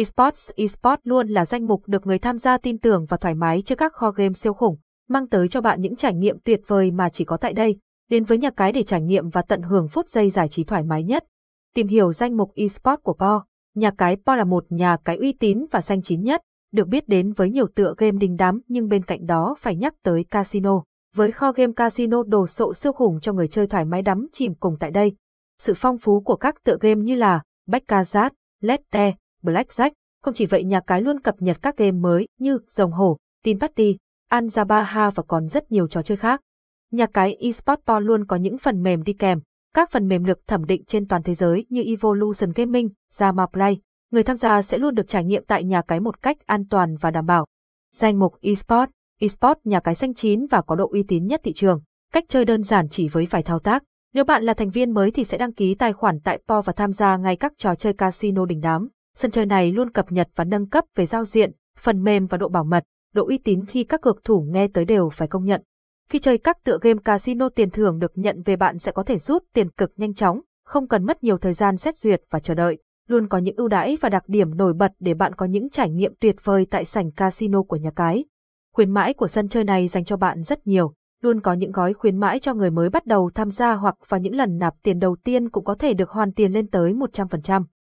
Esports Esports luôn là danh mục được người tham gia tin tưởng và thoải mái trước các kho game siêu khủng, mang tới cho bạn những trải nghiệm tuyệt vời mà chỉ có tại đây. Đến với nhà cái để trải nghiệm và tận hưởng phút giây giải trí thoải mái nhất. Tìm hiểu danh mục Esports của Po. Nhà cái Po là một nhà cái uy tín và danh chín nhất, được biết đến với nhiều tựa game đình đám nhưng bên cạnh đó phải nhắc tới casino. Với kho game casino đồ sộ siêu khủng cho người chơi thoải mái đắm chìm cùng tại đây. Sự phong phú của các tựa game như là Baccarat, Lette, Blackjack. Không chỉ vậy nhà cái luôn cập nhật các game mới như Rồng Hổ, Tin Party, Anzabaha và còn rất nhiều trò chơi khác. Nhà cái eSport Po luôn có những phần mềm đi kèm, các phần mềm được thẩm định trên toàn thế giới như Evolution Gaming, Zama Play. Người tham gia sẽ luôn được trải nghiệm tại nhà cái một cách an toàn và đảm bảo. Danh mục eSport, eSport nhà cái xanh chín và có độ uy tín nhất thị trường. Cách chơi đơn giản chỉ với vài thao tác. Nếu bạn là thành viên mới thì sẽ đăng ký tài khoản tại Po và tham gia ngay các trò chơi casino đỉnh đám. Sân chơi này luôn cập nhật và nâng cấp về giao diện, phần mềm và độ bảo mật, độ uy tín khi các cược thủ nghe tới đều phải công nhận. Khi chơi các tựa game casino tiền thưởng được nhận về bạn sẽ có thể rút tiền cực nhanh chóng, không cần mất nhiều thời gian xét duyệt và chờ đợi. Luôn có những ưu đãi và đặc điểm nổi bật để bạn có những trải nghiệm tuyệt vời tại sảnh casino của nhà cái. Khuyến mãi của sân chơi này dành cho bạn rất nhiều, luôn có những gói khuyến mãi cho người mới bắt đầu tham gia hoặc vào những lần nạp tiền đầu tiên cũng có thể được hoàn tiền lên tới 100%.